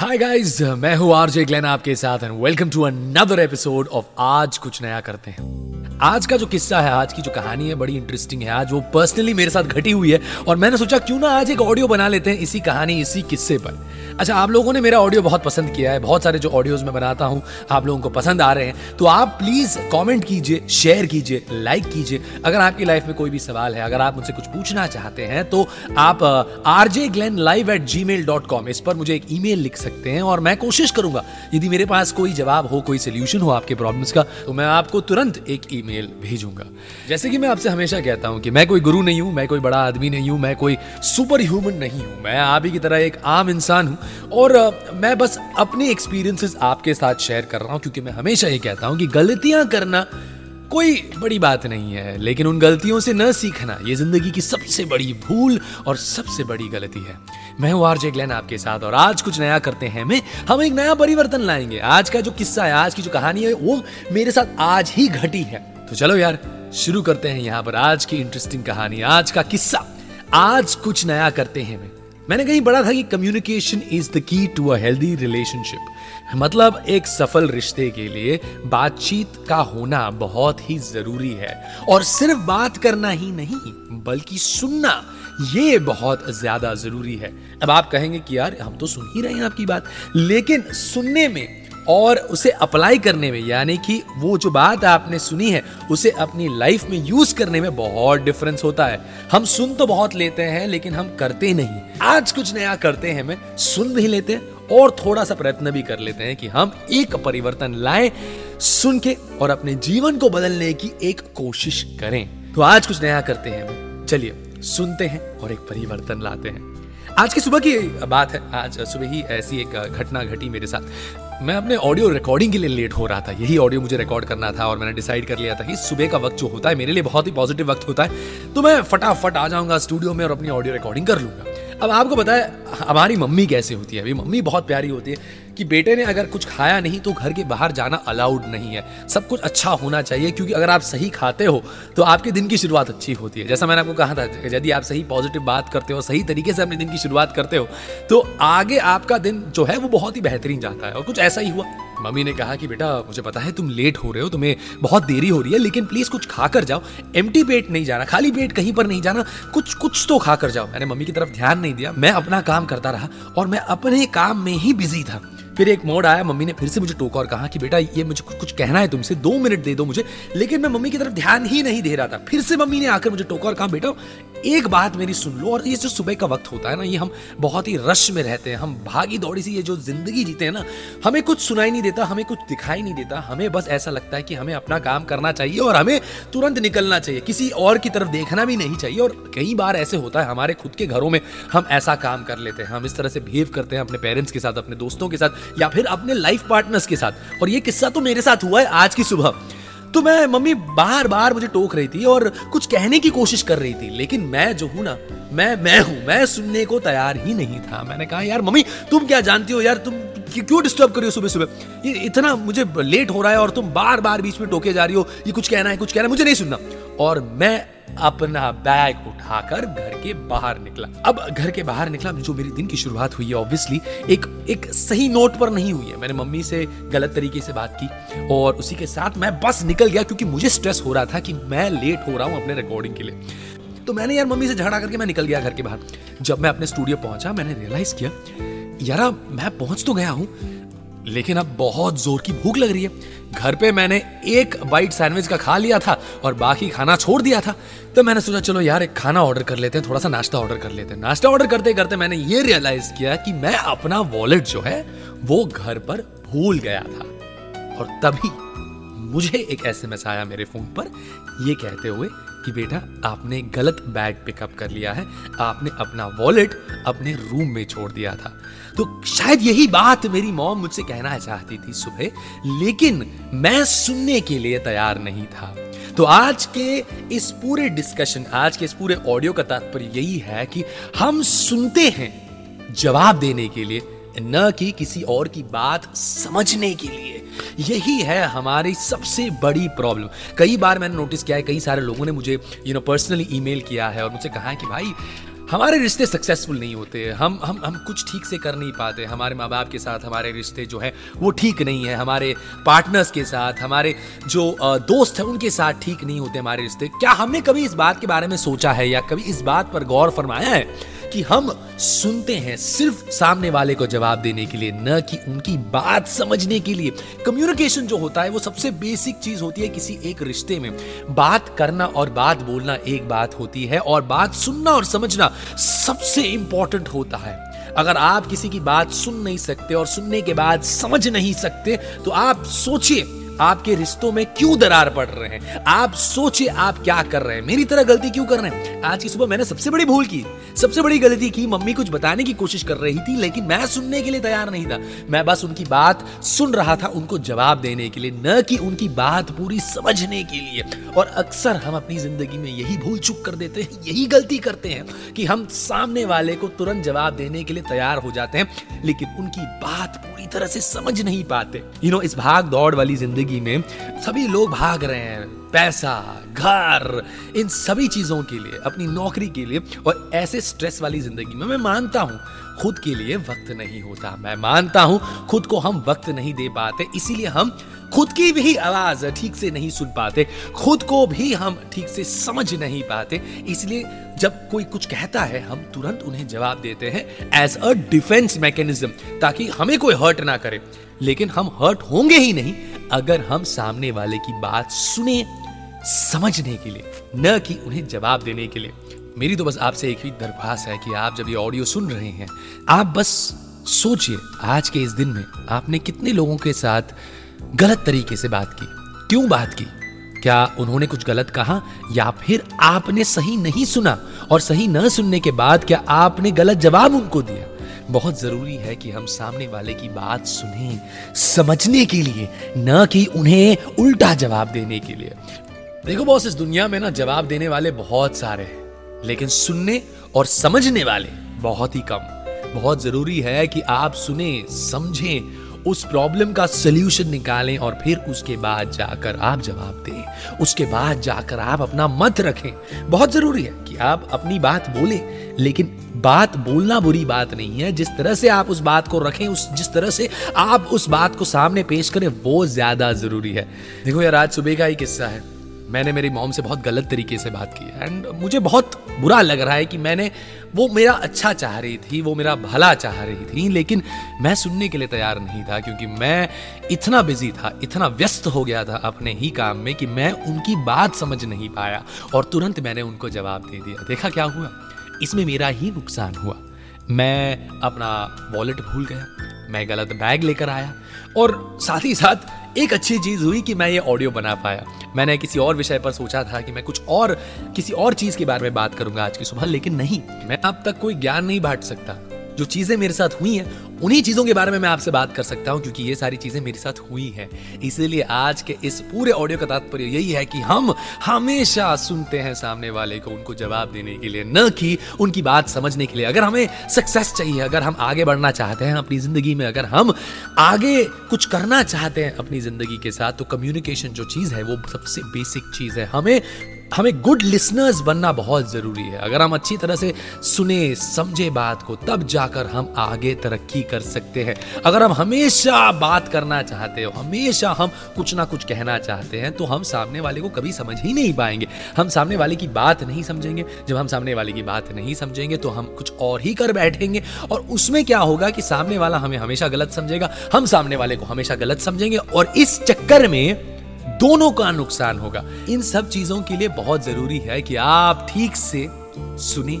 Hi guys मैं हूँ RJ Glen आपके साथ and welcome to another episode of आज कुछ नया करते हैं। आज का जो किस्सा है, आज की जो कहानी है, बड़ी इंटरेस्टिंग है। आज वो पर्सनली मेरे साथ घटी हुई है और मैंने सोचा, क्यों ना आज एक ऑडियो बना लेते हैं इसी कहानी, इसी किस्से पर। अच्छा आप लोगों ने मेरा ऑडियो बहुत पसंद किया है, बहुत सारे जो ऑडियोज मैं बनाता हूँ, आप लोगों को पसंद आ रहे हैं तो आप प्लीज़ कमेंट कीजिए शेयर कीजिए लाइक कीजिए। अगर आपकी लाइफ में कोई भी सवाल है, अगर आप मुझसे कुछ पूछना चाहते हैं तो आप R J Glen live at Gmail dot com इस पर मुझे एक ईमेल लिख सकते हैं और मैं कोशिश करूँगा, यदि मेरे पास कोई जवाब हो, कोई सोल्यूशन हो आपके प्रॉब्लम्स का तो मैं आपको तुरंत एक ईमेल भेजूँगा। जैसे कि मैं आपसे हमेशा कहता हूँ कि मैं कोई गुरु नहीं हूँ, मैं कोई बड़ा आदमी नहीं हूँ, मैं कोई सुपर ह्यूमन नहीं हूँ। मैं आप ही की तरह एक आम इंसान हूँ और मैं बस अपने एक्सपीरियंसेस आपके साथ शेयर कर रहा हूँ क्योंकि मैं हमेशा ये कहता हूँ कि गलतियाँ करना कोई बड़ी बात नहीं है, लेकिन उन गलतियों से न सीखना ये ज़िंदगी की सबसे बड़ी भूल और सबसे बड़ी गलती है। मैं हूँ आरजे ग्लैन आपके साथ और आज कुछ नया करते हैं मैं हम एक नया परिवर्तन लाएँगे। आज का जो किस्सा है, आज की जो कहानी है, वो मेरे साथ आज ही घटी है। तो चलो यार, शुरू करते हैं यहाँ पर आज की इंटरेस्टिंग कहानी, आज का किस्सा। आज कुछ नया करते हैं मैं मैंने कहीं पढ़ा था कि communication is the key to a healthy relationship मतलब एक सफल रिश्ते के लिए बातचीत का होना बहुत ही ज़रूरी है। और सिर्फ़ बात करना ही नहीं, बल्कि सुनना, ये बहुत ज़्यादा ज़रूरी है। अब आप कहेंगे कि यार, हम तो सुन ही रहे हैं आपकी बात। लेकिन सुनने में और उसे अप्लाई करने में, यानी कि वो जो बात आपने सुनी है, उसे अपनी लाइफ में यूज़ करने में बहुत डिफरेंस होता है। हम सुन तो बहुत लेते हैं, लेकिन हम करते नहीं। आज कुछ नया करते हैं मैं सुन भी लेते हैं और थोड़ा सा प्रयत्न भी कर लेते हैं कि हम एक परिवर्तन लाएँ, सुन के और अपने जीवन को बदलने की एक कोशिश करें। तो आज कुछ नया करते हैं, चलिए सुनते हैं और एक परिवर्तन लाते हैं। आज की सुबह की बात है। आज सुबह ही ऐसी एक घटना घटी मेरे साथ। मैं अपने ऑडियो रिकॉर्डिंग के लिए लेट हो रहा था। यही ऑडियो मुझे रिकॉर्ड करना था और मैंने डिसाइड कर लिया था कि सुबह का वक्त जो होता है, मेरे लिए बहुत ही पॉजिटिव वक्त होता है। तो मैं फटाफट आ जाऊँगा स्टूडियो में और अपनी ऑडियो रिकॉर्डिंग कर लूँगा। अब आपको बताया हमारी मम्मी कैसे होती है? अभी मम्मी बहुत प्यारी होती है। कि बेटे ने अगर कुछ खाया नहीं तो घर के बाहर जाना अलाउड नहीं है। सब कुछ अच्छा होना चाहिए, क्योंकि अगर आप सही खाते हो तो आपके दिन की शुरुआत अच्छी होती है। जैसा मैंने आपको कहा था यदि आप सही पॉजिटिव बात करते हो, सही तरीके से अपने दिन की शुरुआत करते हो तो आगे आपका दिन जो है वो बहुत ही बेहतरीन जाता है। और कुछ ऐसा ही हुआ। मम्मी ने कहा कि बेटा, मुझे पता है तुम लेट हो रहे हो, तुम्हें बहुत देरी हो रही है, लेकिन प्लीज़ कुछ खा कर जाओ। एम पेट नहीं जाना, खाली पेट कहीं पर नहीं जाना, कुछ कुछ तो खा कर जाओ। मैंने मम्मी की तरफ़ ध्यान नहीं दिया। मैं अपना काम करता रहा और मैं अपने काम में ही बिज़ी था। फिर एक मोड आया, मम्मी ने फिर से मुझे टोका और कहा कि बेटा, ये मुझे कुछ कहना है तुमसे, दो मिनट दे दो मुझे, लेकिन मैं मम्मी की तरफ़ ध्यान ही नहीं दे रहा था। फिर से मम्मी ने आकर मुझे टोका और कहा, बेटा, एक बात मेरी सुन लो, और ये जो सुबह का वक्त होता है ना, ये हम बहुत ही रश में रहते हैं, हम भागी दौड़ी सी ये जो ज़िंदगी जीते हैं ना, हमें कुछ सुनाई नहीं देता, हमें कुछ दिखाई नहीं देता, हमें बस ऐसा लगता है कि हमें अपना काम करना चाहिए और हमें तुरंत निकलना चाहिए, किसी और की तरफ़ देखना भी नहीं चाहिए। और कई बार ऐसे होता है, हमारे खुद के घरों में हम ऐसा काम कर लेते हैं, हम इस तरह से बिहेव करते हैं अपने पेरेंट्स के साथ, अपने दोस्तों के साथ या फिर अपने लाइफ पार्टनर्स के साथ। और ये किस्सा तो मेरे साथ हुआ है आज की सुबह। तो मैं, मम्मी बार बार मुझे टोक रही थी और कुछ कहने की कोशिश कर रही थी, लेकिन मैं जो हूँ ना, मैं मैं हूँ, मैं सुनने को तैयार ही नहीं था। मैंने कहा, यार, मम्मी, तुम क्या जानती हो यार, तुम क्यों डिस्टर्ब कर रही हो सुबह सुबह? ये इतना मुझे लेट हो रहा है और तुम बार बार बीच में टोके जा रही हो, ये कुछ कहना है, कुछ कहना है, मुझे नहीं सुनना। और मैं अपना बैग उठाकर घर के बाहर निकला। अब घर के बाहर निकला, जो मेरी दिन की शुरुआत हुई है ऑब्वियसली एक एक सही नोट पर नहीं हुई है। मैंने मम्मी से गलत तरीके से बात की और उसी के साथ मैं बस निकल गया क्योंकि मुझे स्ट्रेस हो रहा था कि मैं लेट हो रहा हूँ अपने रिकॉर्डिंग के लिए। तो मैंने यार मम्मी से झगड़ा करके मैं निकल गया घर के बाहर। जब मैं अपने स्टूडियो पहुँचा, मैंने रियलाइज़ किया, यार, मैं पहुँच तो गया हूँ लेकिन अब बहुत ज़ोर की भूख लग रही है। घर पे मैंने एक बाइट सैंडविच का खा लिया था और बाकी खाना छोड़ दिया था। तो मैंने सोचा, चलो यार, एक खाना ऑर्डर कर लेते हैं, थोड़ा सा नाश्ता ऑर्डर कर लेते हैं। नाश्ता ऑर्डर करते करते मैंने ये रियलाइज़ किया कि मैं अपना वॉलेट जो है, वो घर पर भूल गया था। और तभी मुझे एक एसएमएस आया मेरे फ़ोन पर। ये कहते हुए कि बेटा, आपने गलत बैग पिकअप कर लिया है। आपने अपना वॉलेट अपने रूम में छोड़ दिया था। तो शायद यही बात मेरी मॉम मुझसे कहना चाहती थी सुबह, लेकिन मैं सुनने के लिए तैयार नहीं था। तो आज के इस पूरे डिस्कशन आज के इस पूरे ऑडियो का तात्पर्य यही है कि हम सुनते हैं जवाब देने के लिए, न कि किसी और की बात समझने के लिए। यही है हमारी सबसे बड़ी प्रॉब्लम कई बार मैंने नोटिस किया है, कई सारे लोगों ने मुझे यू नो पर्सनली ईमेल किया है और मुझे कहा है कि भाई, हमारे रिश्ते सक्सेसफुल नहीं होते, हम हम हम कुछ ठीक से कर नहीं पाते, हमारे माँ बाप के साथ हमारे रिश्ते जो है, वो ठीक नहीं है, हमारे पार्टनर्स के साथ, हमारे जो दोस्त हैं, उनके साथ ठीक नहीं होते हमारे रिश्ते. क्या हमने कभी इस बात के बारे में सोचा है या कभी इस बात पर गौर फरमाया है? कि हम सुनते हैं सिर्फ़ सामने वाले को जवाब देने के लिए, न कि उनकी बात समझने के लिए। कम्युनिकेशन जो होता है, वो सबसे बेसिक चीज़ होती है किसी एक रिश्ते में। बात करना और बात बोलना एक बात होती है और बात सुनना और समझना सबसे इंपॉर्टेंट होता है। अगर आप किसी की बात सुन नहीं सकते और सुनने के बाद समझ नहीं सकते तो आप सोचिए आपके रिश्तों में क्यों दरार पड़ रहे हैं? आप सोचिए, आप क्या कर रहे हैं? मेरी तरह गलती क्यों कर रहे हैं? आज की सुबह मैंने सबसे बड़ी भूल की। सबसे बड़ी गलती की, मम्मी कुछ बताने की कोशिश कर रही थी, लेकिन मैं सुनने के लिए तैयार नहीं था। मैं बस उनकी बात सुन रहा था, उनको जवाब देने के लिए, न कि उनकी बात पूरी समझने के लिए। और अक्सर हम अपनी ज़िंदगी में यही भूल चुक कर देते हैं, यही गलती करते हैं कि हम सामने वाले को तुरंत जवाब देने के लिए तैयार हो जाते हैं, लेकिन उनकी बात पूरी तरह से समझ नहीं पाते। यू नो इस भाग दौड़ वाली ज़िंदगी में सभी लोग भाग रहे हैं, पैसा, घर, इन सभी चीज़ों के लिए, अपनी नौकरी के लिए, और ऐसे स्ट्रेस वाली ज़िंदगी में मैं मानता हूँ, खुद के लिए वक्त नहीं होता। मैं मानता हूँ, खुद को हम वक्त नहीं दे पाते, इसीलिए हम खुद की भी आवाज़ ठीक से नहीं सुन पाते, खुद को भी हम ठीक से समझ नहीं पाते। इसलिए जब कोई कुछ कहता है, हम तुरंत उन्हें जवाब देते हैं एज अ डिफेंस मैकेनिज्म ताकि हमें कोई हर्ट ना करे। लेकिन हम हर्ट होंगे ही नहीं अगर हम सामने वाले की बात सुने समझने के लिए, न कि उन्हें जवाब देने के लिए। मेरी तो बस आपसे एक ही दरख्वास्त है कि आप जब ये ऑडियो सुन रहे हैं, आप बस सोचिए, आज के इस दिन में आपने कितने लोगों के साथ गलत तरीके से बात की। क्यों बात की? क्या उन्होंने कुछ गलत कहा? या फिर आपने सही नहीं सुना? और सही न सुनने के बाद क्या आपने गलत जवाब उनको दिया? बहुत ज़रूरी है कि हम सामने वाले की बात सुने, समझने के लिए, न कि उन्हें उल्टा जवाब देने के लिए। देखो बॉस इस दुनिया में ना जवाब देने वाले बहुत सारे हैं, लेकिन सुनने और समझने वाले बहुत ही कम। बहुत ज़रूरी है कि आप सुने, समझें उस प्रॉब्लम का सोल्यूशन निकालें और फिर उसके बाद जाकर आप जवाब दें। उसके बाद जाकर आप अपना मत रखें। बहुत ज़रूरी है कि आप अपनी बात बोलें, लेकिन बात बोलना बुरी बात नहीं है। जिस तरह से आप उस बात को रखें, उस, जिस तरह से आप उस बात को सामने पेश करें, वो ज़्यादा ज़रूरी है। देखो यार, आज सुबह का ही किस्सा है। मैंने मेरी मॉम से बहुत गलत तरीके से बात की एंड मुझे बहुत बुरा लग रहा है कि मैंने वो मेरा अच्छा चाह रही थी, वो मेरा भला चाह रही थी, लेकिन मैं सुनने के लिए तैयार नहीं था क्योंकि मैं इतना बिज़ी था, इतना व्यस्त हो गया था अपने ही काम में कि मैं उनकी बात समझ नहीं पाया और तुरंत मैंने उनको जवाब दे दिया। देखा क्या हुआ? इसमें मेरा ही नुकसान हुआ। मैं अपना वॉलेट भूल गया, मैं गलत बैग लेकर आया और साथ ही साथ एक अच्छी चीज़ हुई कि मैं ये ऑडियो बना पाया। मैंने किसी और विषय पर सोचा था कि मैं कुछ और, किसी और चीज़ के बारे में बात करूँगा आज की सुबह, लेकिन नहीं। मैं अब तक कोई ज्ञान नहीं बांट सकता। जो चीज़ें मेरे साथ हुई हैं, उन्हीं चीज़ों के बारे में मैं आपसे बात कर सकता हूँ, क्योंकि ये सारी चीज़ें मेरे साथ हुई हैं। इसीलिए आज के इस पूरे ऑडियो का तात्पर्य यही है कि हम हमेशा सुनते हैं सामने वाले को, उनको जवाब देने के लिए, न कि उनकी बात समझने के लिए। अगर हमें सक्सेस चाहिए, अगर हम आगे बढ़ना चाहते हैं अपनी ज़िंदगी में, अगर हम आगे कुछ करना चाहते हैं अपनी ज़िंदगी के साथ तो कम्युनिकेशन जो चीज़ है, वो सबसे बेसिक चीज़ है। हमें हमें गुड लिसनर्स बनना बहुत ज़रूरी है। अगर हम अच्छी तरह से सुने, समझे बात को, तब जाकर हम आगे तरक्की कर सकते हैं। अगर हम हमेशा बात करना चाहते हो, हमेशा हम कुछ ना कुछ कहना चाहते हैं तो हम सामने वाले को कभी समझ ही नहीं पाएँगे। हम सामने वाले की बात नहीं समझेंगे। जब हम सामने वाले की बात नहीं समझेंगे तो हम कुछ और ही कर बैठेंगे। और उसमें क्या होगा कि सामने वाला हमें हमेशा गलत समझेगा, हम सामने वाले को हमेशा गलत समझेंगे। और इस चक्कर में दोनों का नुकसान होगा। इन सब चीज़ों के लिए बहुत ज़रूरी है कि आप ठीक से सुने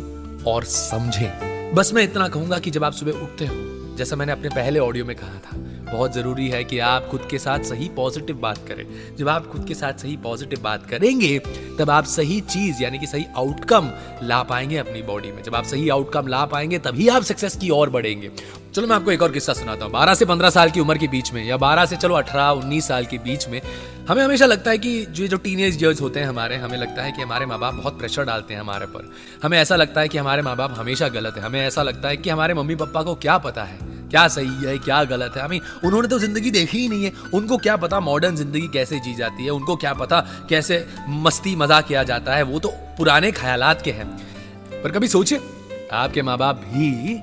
और समझें। बस मैं इतना कहूँगा कि जब आप सुबह उठते हो, जैसा मैंने अपने पहले ऑडियो में कहा था बहुत ज़रूरी है कि आप खुद के साथ सही पॉजिटिव बात करें। जब आप खुद के साथ सही पॉजिटिव बात करेंगे, तब आप सही चीज़, यानी कि सही आउटकम ला पाएँगे अपनी बॉडी में। जब आप सही आउटकम ला पाएँगे, तभी आप सक्सेस की ओर बढ़ेंगे। चलो मैं आपको एक और किस्सा सुनाता हूँ। बारह से पंद्रह साल की उम्र के बीच में या बारह से चलो अठारह, उन्नीस साल के बीच में, हमें हमेशा लगता है कि जो जो टीन एज होते हैं हमारे, हमें लगता है कि हमारे माँ बाप बहुत प्रेशर डालते हैं हमारे पर। हमें ऐसा लगता है कि हमारे माँ बाप हमेशा गलत है। हमें ऐसा लगता है कि हमारे मम्मी पापा को क्या पता है। क्या सही है, क्या गलत है? हमें उन्होंने तो ज़िंदगी देखी ही नहीं है। उनको क्या पता मॉडर्न ज़िंदगी कैसे जी जाती है? उनको क्या पता कैसे मस्ती मज़ा किया जाता है? वो तो पुराने ख्यालात के हैं। पर कभी सोचे आपके माँ बाप भी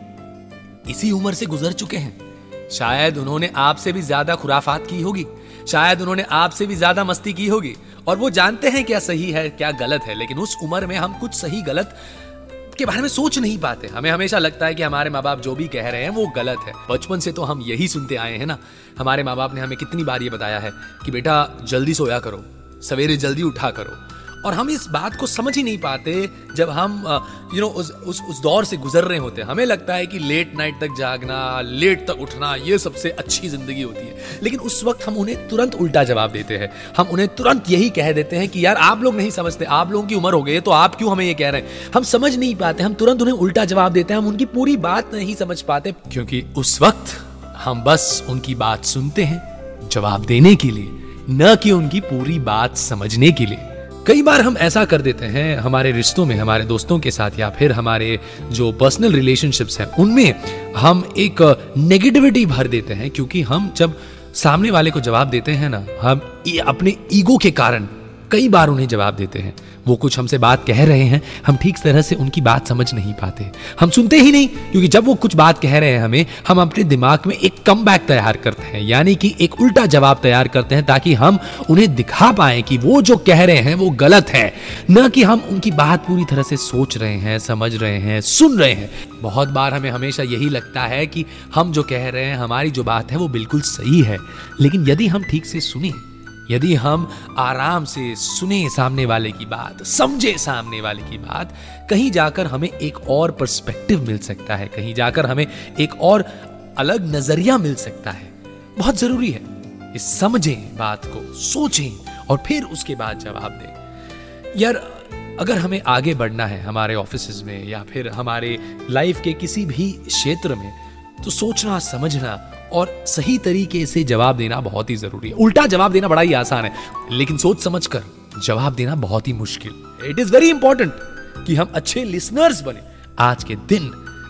इसी उम्र से गुजर चुके हैं। शायद उन्होंने आपसे भी ज़्यादा खुराफात की होगी। शायद उन्होंने आपसे भी ज़्यादा मस्ती की होगी। और वो जानते हैं क्या सही है, क्या गलत है, लेकिन उस उम्र में हम कुछ सही गलत के बारे में सोच नहीं पाते। हमें हमेशा लगता है कि हमारे माँ बाप जो भी कह रहे हैं, वो गलत है। बचपन से तो हम यही सुनते आए हैं ना। हमारे माँ बाप ने हमें कितनी बार ये बताया है कि बेटा, जल्दी सोया करो, सवेरे जल्दी उठा करो। और हम इस बात को समझ ही नहीं पाते जब हम यू नो उस उस उस दौर से गुजर रहे होते हैं। हमें लगता है कि लेट नाइट तक जागना लेट तक उठना, ये सबसे अच्छी ज़िंदगी होती है। लेकिन उस वक्त हम उन्हें तुरंत उल्टा जवाब देते हैं। हम उन्हें तुरंत यही कह देते हैं कि, यार, आप लोग नहीं समझते। आप लोगों की उम्र हो गई तो आप क्यों हमें ये कह रहे हैं? हम समझ नहीं पाते, हम तुरंत उन्हें उल्टा जवाब देते हैं। हम उनकी पूरी बात नहीं समझ पाते, क्योंकि उस वक्त हम बस उनकी बात सुनते हैं जवाब देने के लिए, न कि उनकी पूरी बात समझने के लिए। कई बार हम ऐसा कर देते हैं, हमारे रिश्तों में, हमारे दोस्तों के साथ या फिर हमारे जो पर्सनल रिलेशनशिप्स हैं, उनमें हम एक नेगेटिविटी भर देते हैं, क्योंकि हम जब सामने वाले को जवाब देते हैं ना, हम अपने ईगो के कारण कई बार उन्हें जवाब देते हैं। वो कुछ हमसे बात कह रहे हैं, हम ठीक तरह से उनकी बात समझ नहीं पाते। हम सुनते ही नहीं, क्योंकि जब वो कुछ बात कह रहे हैं हमें, हम अपने दिमाग में एक कम तैयार करते हैं, यानी कि एक उल्टा जवाब तैयार करते हैं, ताकि हम उन्हें दिखा पाए कि वो जो कह रहे हैं, वो गलत है। न कि हम उनकी बात पूरी तरह से सोच रहे हैं, समझ रहे हैं, सुन रहे हैं। बहुत बार हमें हमेशा यही लगता है कि हम जो कह रहे हैं, हमारी जो बात है, वो बिल्कुल सही है। लेकिन यदि हम ठीक से सुने यदि हम आराम से सुने सामने वाले की बात, समझे सामने वाले की बात, कहीं जाकर हमें एक और पर्सपेक्टिव मिल सकता है, कहीं जाकर हमें एक और अलग नज़रिया मिल सकता है। बहुत ज़रूरी है इस समझें बात को, सोचें और फिर उसके बाद जवाब दें। यार, अगर हमें आगे बढ़ना है हमारे ऑफ़िस में या फिर हमारे लाइफ के किसी भी क्षेत्र में तो सोचना, समझना और सही तरीके से जवाब देना बहुत ही ज़रूरी है। उल्टा जवाब देना बड़ा ही आसान है, लेकिन सोच समझ कर जवाब देना बहुत ही मुश्किल। इट इज़ वेरी इंपॉर्टेंट कि हम अच्छे लिसनर्स बने। आज के दिन,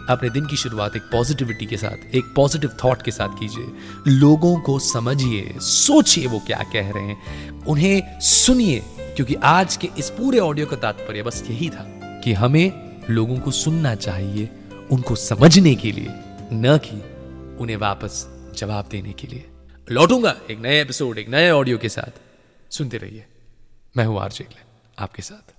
अपने दिन की शुरुआत एक पॉजिटिविटी के साथ, एक पॉजिटिव थॉट के साथ कीजिए। लोगों को समझिए, सोचिए वो क्या कह रहे हैं। उन्हें सुनिए, क्योंकि आज के इस पूरे ऑडियो का तात्पर्य बस यही था कि हमें लोगों को सुनना चाहिए, उनको समझने के लिए। न की उन्हें वापस जवाब देने के लिए। लौटूँगा एक नए एपिसोड एक नए ऑडियो के साथ। सुनते रहिए। मैं हूँ आरजे आपके साथ।